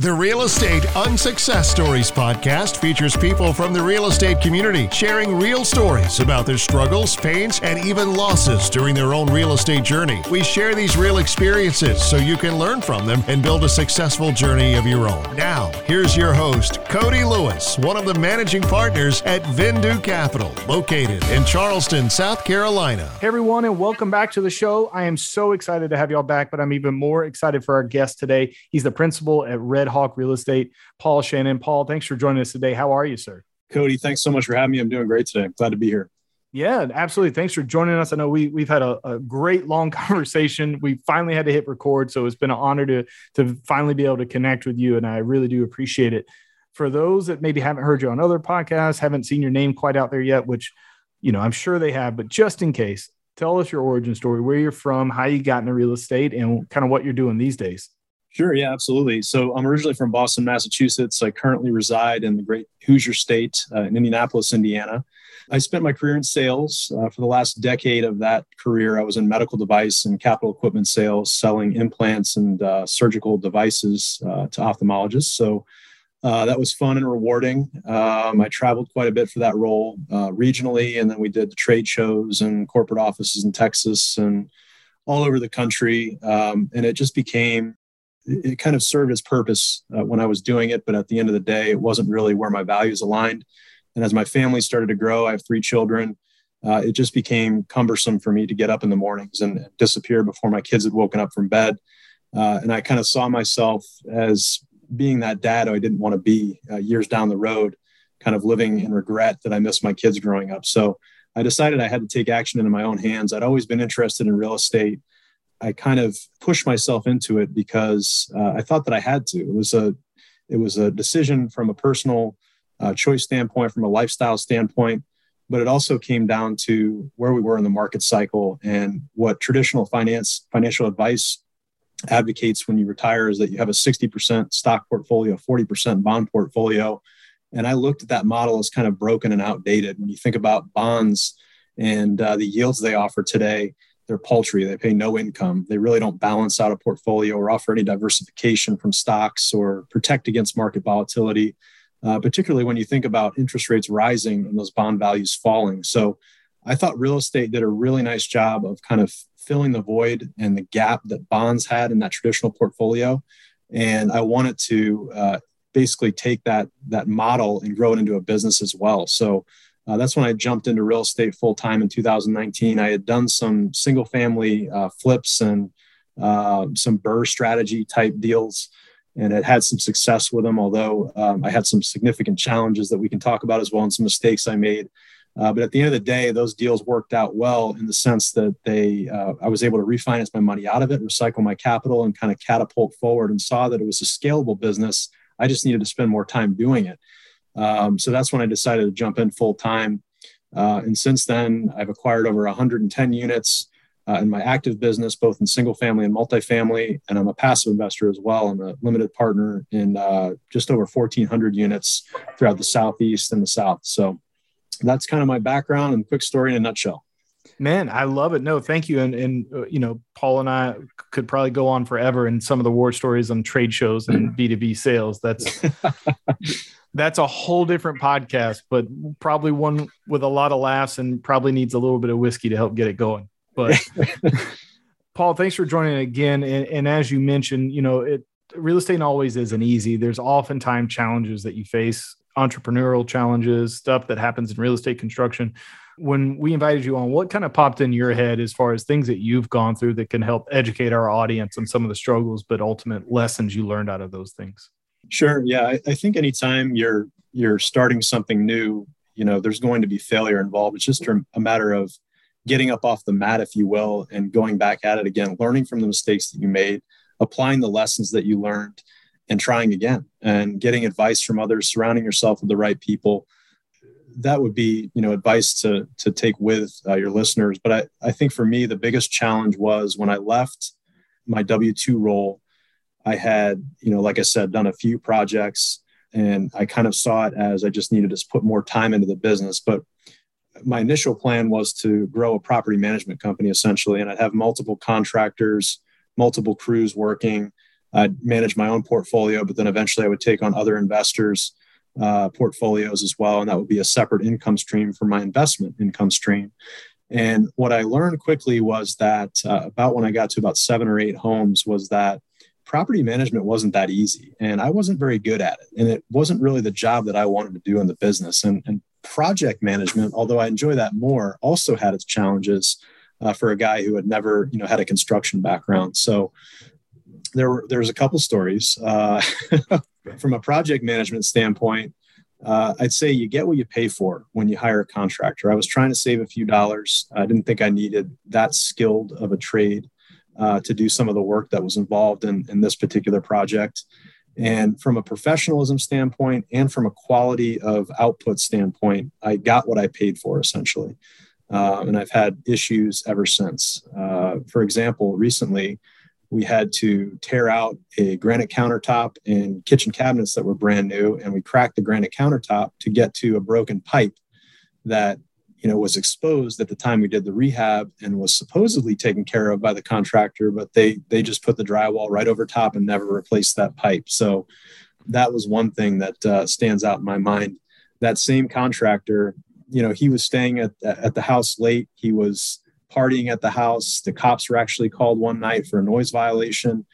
The Real Estate Unsuccess Stories podcast features people from the real estate community sharing real stories about their struggles, pains, and even losses during their own real estate journey. We share these real experiences so you can learn from them and build a successful journey of your own. Now, here's your host, Cody Lewis, one of the managing partners at Vindu Capital, located in Charleston, South Carolina. Hey, everyone, and welcome back to the show. I am so excited to have y'all back, but I'm even more excited for our guest today. He's the principal at Red Hawk Real Estate, Paul Shannon. Paul, thanks for joining us today. How are you, sir? Cody, thanks so much for having me. I'm doing great today. Glad to be here. Yeah, absolutely. Thanks for joining us. I know we we've had a, a, great long conversation. We finally had to hit record, so it's been an honor to to finally be able to connect with you, and I really do appreciate it. For those that maybe haven't heard you on other podcasts, haven't seen your name quite out there yet, which you know I'm sure they have, but just in case, tell us your origin story, where you're from, how you got into real estate, and kind of what you're doing these days. Sure. Yeah, absolutely. So I'm originally from Boston, Massachusetts. I currently reside in the great Hoosier State uh, in Indianapolis, Indiana. I spent my career in sales. Uh, for the last decade of that career, I was in medical device and capital equipment sales, selling implants and uh, surgical devices uh, to ophthalmologists. So uh, that was fun and rewarding. Um, I traveled quite a bit for that role uh, regionally, and then we did the trade shows and corporate offices in Texas and all over the country. Um, and it just became it kind of served its purpose uh, when I was doing it, but at the end of the day, it wasn't really where my values aligned. And as my family started to grow, I have three children. Uh, it just became cumbersome for me to get up in the mornings and disappear before my kids had woken up from bed. Uh, and I kind of saw myself as being that dad I didn't want to be uh, years down the road, kind of living in regret that I missed my kids growing up. So I decided I had to take action into my own hands. I'd always been interested in real estate. I kind of pushed myself into it because uh, I thought that I had to. It was a it was a decision from a personal uh, choice standpoint, from a lifestyle standpoint, but it also came down to where we were in the market cycle and what traditional finance financial advice advocates when you retire is that you have a 60% stock portfolio, 40% bond portfolio. And I looked at that model as kind of broken and outdated. When you think about bonds and uh, the yields they offer today, they're paltry. They pay no income. They really don't balance out a portfolio or offer any diversification from stocks or protect against market volatility, uh, particularly when you think about interest rates rising and those bond values falling. So I thought real estate did a really nice job of kind of filling the void and the gap that bonds had in that traditional portfolio. And I wanted to uh, basically take that that model and grow it into a business as well. So uh, that's when I jumped into real estate full time in 2019. I had done some single family uh, flips and uh, some BRRRR strategy type deals and had had some success with them, although um, I had some significant challenges that we can talk about as well and some mistakes I made. Uh, but at the end of the day, those deals worked out well in the sense that they, uh, I was able to refinance my money out of it, recycle my capital, and kind of catapult forward. And saw that it was a scalable business. I just needed to spend more time doing it. Um, so that's when I decided to jump in full time. Uh, and since then, I've acquired over 110 units uh, in my active business, both in single family and multifamily. And I'm a passive investor as well. I'm a limited partner in uh, just over 1,400 units throughout the Southeast and the South. So that's kind of my background and quick story in a nutshell. Man, I love it. No, thank you. And and uh, you know, Paul and I could probably go on forever in some of the war stories on trade shows and B two B sales. That's that's a whole different podcast, but probably one with a lot of laughs and probably needs a little bit of whiskey to help get it going. But Paul, thanks for joining again. And, and as you mentioned, you know, it real estate always isn't easy. There's oftentimes challenges that you face, entrepreneurial challenges, stuff that happens in real estate construction. When we invited you on, what kind of popped in your head as far as things that you've gone through that can help educate our audience on some of the struggles, but ultimate lessons you learned out of those things? Sure. Yeah. I, I think anytime you're you're starting something new, you know, there's going to be failure involved. It's just a, a matter of getting up off the mat, if you will, and going back at it again, learning from the mistakes that you made, applying the lessons that you learned, and trying again, and getting advice from others, surrounding yourself with the right people. That would be, you know, advice to to take with uh, your listeners. But I, I think for me, the biggest challenge was when I left my W two role I had, you know, like I said, done a few projects and I kind of saw it as I just needed to put more time into the business. But my initial plan was to grow a property management company essentially, and I'd have multiple contractors, multiple crews working, I'd manage my own portfolio, but then eventually I would take on other investors' uh, portfolios as well. And that would be a separate income stream for my investment income stream. And what I learned quickly was that uh, about when I got to about seven or eight homes, was that property management wasn't that easy. And I wasn't very good at it. And it wasn't really the job that I wanted to do in the business. And, and project management, although I enjoy that more, also had its challenges uh, for a guy who had never, you know, had a construction background. So there were there's a couple stories uh, from a project management standpoint. Uh, I'd say you get what you pay for when you hire a contractor. I was trying to save a few dollars. I didn't think I needed that skilled of a trade uh, to do some of the work that was involved in, in this particular project. And from a professionalism standpoint and from a quality of output standpoint, I got what I paid for essentially. Uh, and I've had issues ever since. Uh, for example, recently, we had to tear out a granite countertop and kitchen cabinets that were brand new and we cracked the granite countertop to get to a broken pipe that you know was exposed at the time we did the rehab and was supposedly taken care of by the contractor but they they just put the drywall right over top and never replaced that pipe. So that was one thing that uh, stands out in my mind. That same contractor you know he was staying at at the house late. He was partying at the house. The cops were actually called one night for a noise violation.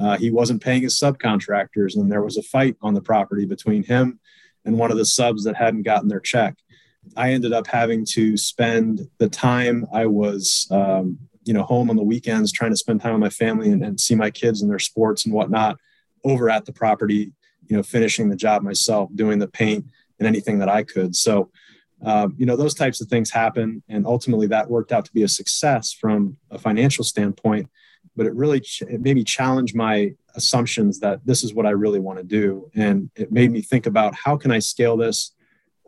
Uh, he wasn't paying his subcontractors, and there was a fight on the property between him and one of the subs that hadn't gotten their check. I ended up having to spend the time I was, um, you know, home on the weekends, trying to spend time with my family and, and see my kids and their sports and whatnot, over at the property, you know, finishing the job myself, doing the paint and anything that I could. So um, you know those types of things happen and ultimately that worked out to be a success from a financial standpoint but it really ch- it made me challenge my assumptions that this is what i really want to do and it made me think about how can i scale this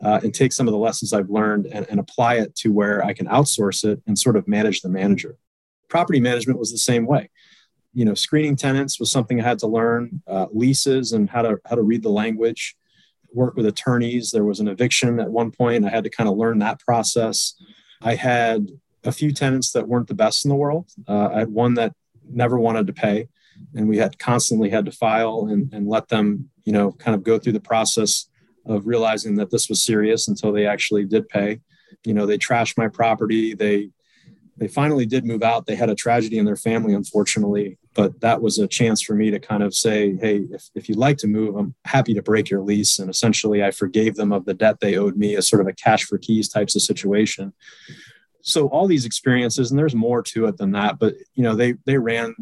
uh, and take some of the lessons i've learned and, and apply it to where i can outsource it and sort of manage the manager. Property management was the same way. You know screening tenants was something i had to learn uh, leases and how to how to read the language work with attorneys. There was an eviction at one point. I had to kind of learn that process. I had a few tenants that weren't the best in the world. Uh, I had one that never wanted to pay, and we had constantly had to file and, and let them, you know, kind of go through the process of realizing that this was serious until they actually did pay. You know, they trashed my property. They they finally did move out. They had a tragedy in their family, unfortunately, but that was a chance for me to kind of say, hey, if, if you'd like to move, I'm happy to break your lease. And essentially, I forgave them of the debt they owed me as sort of a cash for keys types of situation. So all these experiences, and there's more to it than that, but you know, they they ran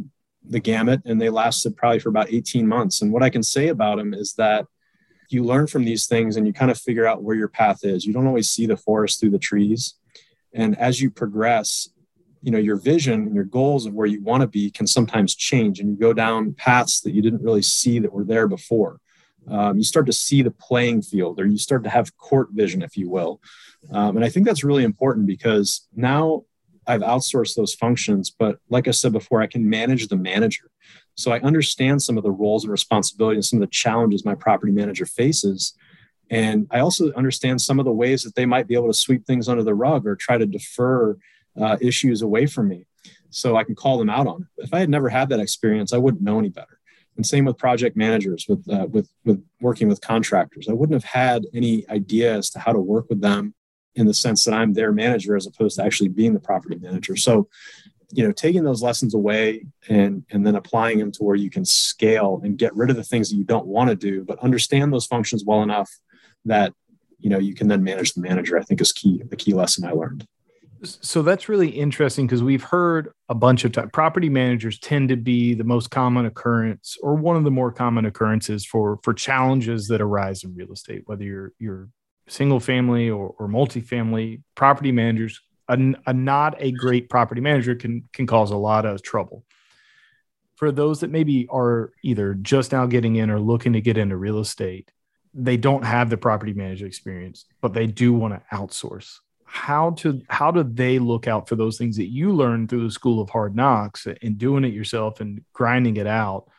the gamut and they lasted probably for about 18 months. And what I can say about them is that you learn from these things and you kind of figure out where your path is. You don't always see the forest through the trees. And as you progress, you know your vision and your goals of where you want to be can sometimes change and you go down paths that you didn't really see that were there before. Um, you start to see the playing field or you start to have court vision if you will. Um, and i think that's really important because now i've outsourced those functions but like i said before i can manage the manager. So i understand some of the roles and responsibilities and some of the challenges my property manager faces. And i also understand some of the ways that they might be able to sweep things under the rug or try to defer uh, issues away from me so I can call them out on it. If I had never had that experience, I wouldn't know any better. And same with project managers, with uh, with with working with contractors, I wouldn't have had any idea as to how to work with them in the sense that I'm their manager as opposed to actually being the property manager. So, you know, taking those lessons away and and then applying them to where you can scale and get rid of the things that you don't want to do, but understand those functions well enough that you know you can then manage the manager. I think is key. The key lesson I learned. So that's really interesting because we've heard a bunch of times property managers tend to be the most common occurrence or one of the more common occurrences for for challenges that arise in real estate, whether you're you're single family or, or multifamily property managers. A, a not a great property manager can can cause a lot of trouble. For those that maybe are either just now getting in or looking to get into real estate, they don't have the property manager experience, but they do want to outsource how to how do they look out for those things that you learned through the school of hard knocks and doing it yourself and grinding it out?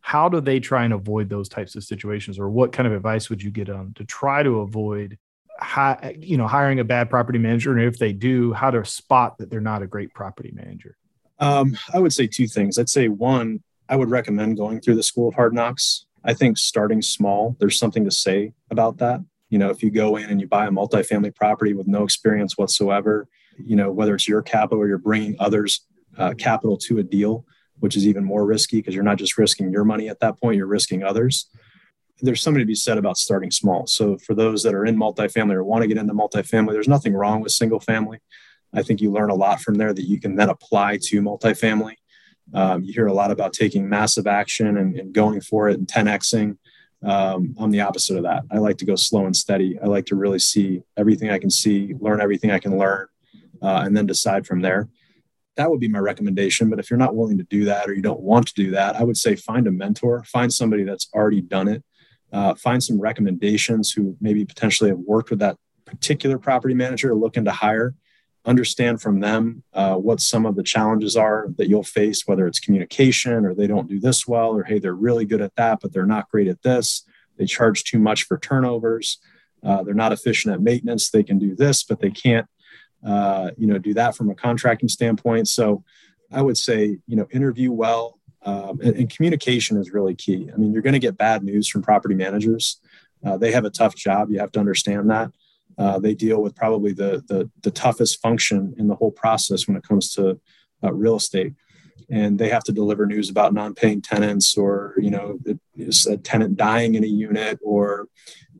How do they try and avoid those types of situations? Or what kind of advice would you get on to try to avoid you know hiring a bad property manager? And if they do how to spot that they're not a great property manager? Um, i would say two things. I'd say one I would recommend going through the School of Hard Knocks. I think starting small, there's something to say about that. You know, if you go in and you buy a multifamily property with no experience whatsoever, you know, whether it's your capital or you're bringing others' uh, capital to a deal, which is even more risky because you're not just risking your money at that point, you're risking others. There's something to be said about starting small. So, for those that are in multifamily or want to get into multifamily, there's nothing wrong with single family. I think you learn a lot from there that you can then apply to multifamily. Um, you hear a lot about taking massive action and, and going for it and 10xing. Um, I'm the opposite of that. I like to go slow and steady. I like to really see everything I can see, learn everything I can learn, uh, and then decide from there. That would be my recommendation. But if you're not willing to do that or you don't want to do that, I would say find a mentor, find somebody that's already done it, uh, find some recommendations who maybe potentially have worked with that particular property manager looking to hire understand from them uh, what some of the challenges are that you'll face, whether it's communication or they don't do this well, or hey, they're really good at that, but they're not great at this. They charge too much for turnovers. Uh, they're not efficient at maintenance. They can do this, but they can't, uh, you know, do that from a contracting standpoint. So, I would say, you know, interview well, um, and, and, communication is really key. I mean, you're going to get bad news from property managers. Uh, they have a tough job. You have to understand that. Uh, they deal with probably the, the, the toughest function in the whole process when it comes to uh, real estate, and they have to deliver news about non-paying tenants or you know a tenant dying in a unit or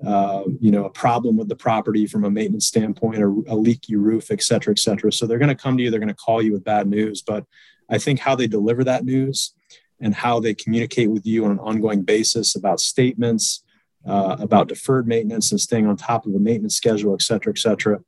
uh, you know a problem with the property from a maintenance standpoint or a leaky roof, et cetera, et cetera. So they're going to come to you. They're going to call you with bad news, but I think how they deliver that news and how they communicate with you on an ongoing basis about statements uh, about deferred maintenance and staying on top of a maintenance schedule, et cetera, et cetera,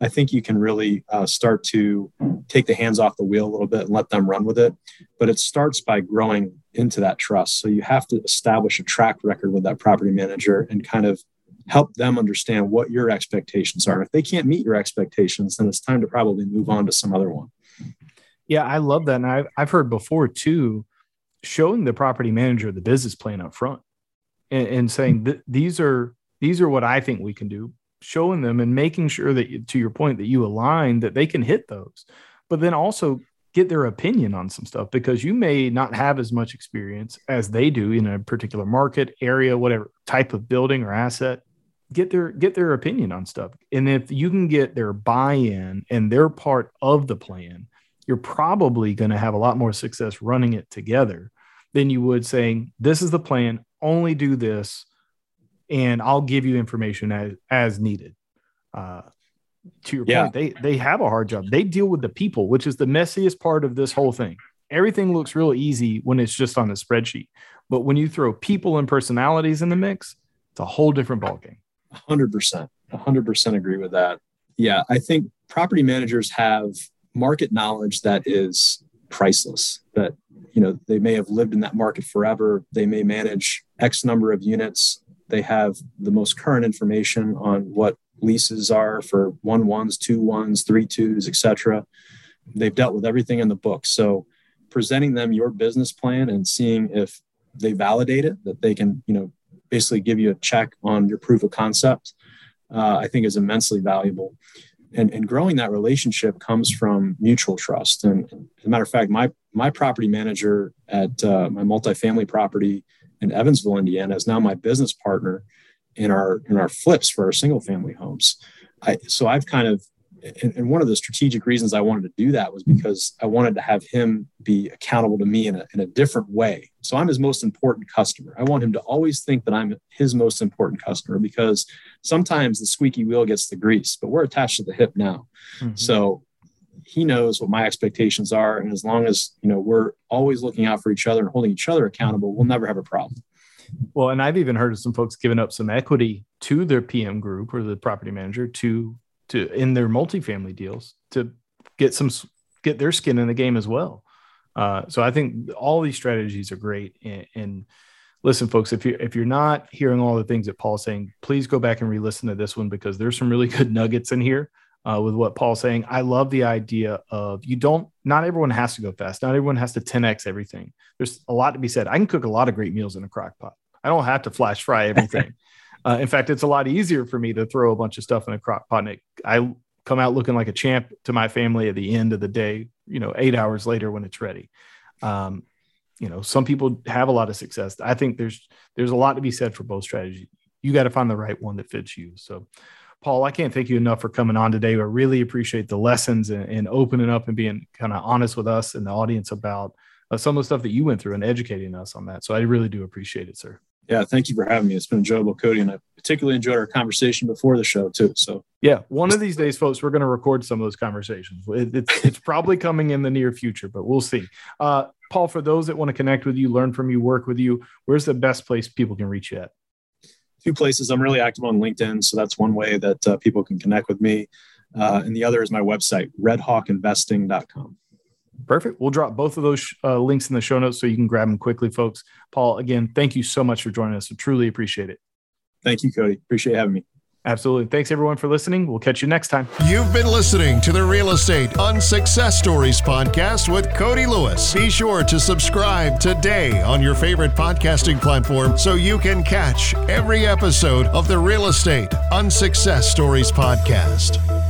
I think you can really uh, start to take the hands off the wheel a little bit and let them run with it. But it starts by growing into that trust. So you have to establish a track record with that property manager and kind of help them understand what your expectations are. If they can't meet your expectations, then it's time to probably move on to some other one. Yeah, I love that. And I've, I've heard before too, showing the property manager the business plan up front and, and saying these are these are what I think we can do, showing them and making sure that to your point that you align that they can hit those, but then also get their opinion on some stuff because you may not have as much experience as they do in a particular market area whatever type of building or asset. Get their get their opinion on stuff. And if you can get their buy-in and their part of the plan you're probably going to have a lot more success running it together than you would saying this is the plan only do this and I'll give you information as, as needed. Uh, to your yeah. point, they, they have a hard job. They deal with the people, which is the messiest part of this whole thing. Everything looks real easy when it's just on a spreadsheet. But when you throw people and personalities in the mix, it's a whole different ballgame. 100%. 100% agree with that. Yeah, I think property managers have market knowledge that is priceless, that you know they may have lived in that market forever they may manage x number of units they have the most current information on what leases are for one ones two ones three twos etc they've dealt with everything in the book. So presenting them your business plan and seeing if they validate it that they can you know basically give you a check on your proof of concept uh, i think is immensely valuable. And, and growing that relationship comes from mutual trust. And, and as a matter of fact, my my property manager at uh, my multifamily property in Evansville, Indiana, is now my business partner in our in our flips for our single family homes. I, so I've kind of and, and, one of the strategic reasons I wanted to do that was because I wanted to have him be accountable to me in a, in a different way. So I'm his most important customer. I want him to always think that I'm his most important customer because sometimes the squeaky wheel gets the grease, but we're attached to the hip now. Mm-hmm. So he knows what my expectations are. And as long as, you know, we're always looking out for each other and holding each other accountable, we'll never have a problem. Well, and I've even heard of some folks giving up some equity to their PM group or the property manager to to in their multifamily deals to get some get their skin in the game as well. Uh, so I think all these strategies are great. And, and, listen, folks, if you if you're not hearing all the things that Paul's saying, please go back and re-listen to this one because there's some really good nuggets in here uh, with what Paul's saying. I love the idea of you don't. Not everyone has to go fast. Not everyone has to 10x everything. There's a lot to be said. I can cook a lot of great meals in a crock pot. I don't have to flash fry everything. Uh, in fact, it's a lot easier for me to throw a bunch of stuff in a crock pot. And it, I come out looking like a champ to my family at the end of the day, you know, eight hours later when it's ready. Um, you know, some people have a lot of success. I think there's there's a lot to be said for both strategies. You got to find the right one that fits you. So, Paul, I can't thank you enough for coming on today. I really appreciate the lessons and, and opening up and being kind of honest with us and the audience about uh, some of the stuff that you went through and educating us on that. So I really do appreciate it, sir. Yeah, thank you for having me. It's been enjoyable, Cody, and I particularly enjoyed our conversation before the show too. So yeah, one of these days, folks, we're going to record some of those conversations. It, it's it's probably coming in the near future, but we'll see. Uh, Paul, for those that want to connect with you, learn from you, work with you, where's the best place people can reach you at? Two places. I'm really active on LinkedIn, so that's one way that uh, people can connect with me. Uh, and the other is my website, redhawkinvesting.com. Perfect. We'll drop both of those uh, links in the show notes so you can grab them quickly, folks. Paul, again, thank you so much for joining us. I truly appreciate it. Thank you, Cody. Appreciate having me. Absolutely. Thanks everyone for listening. We'll catch you next time. You've been listening to the Real Estate Unsuccess Stories podcast with Cody Lewis. Be sure to subscribe today on your favorite podcasting platform so you can catch every episode of the Real Estate Unsuccess Stories podcast.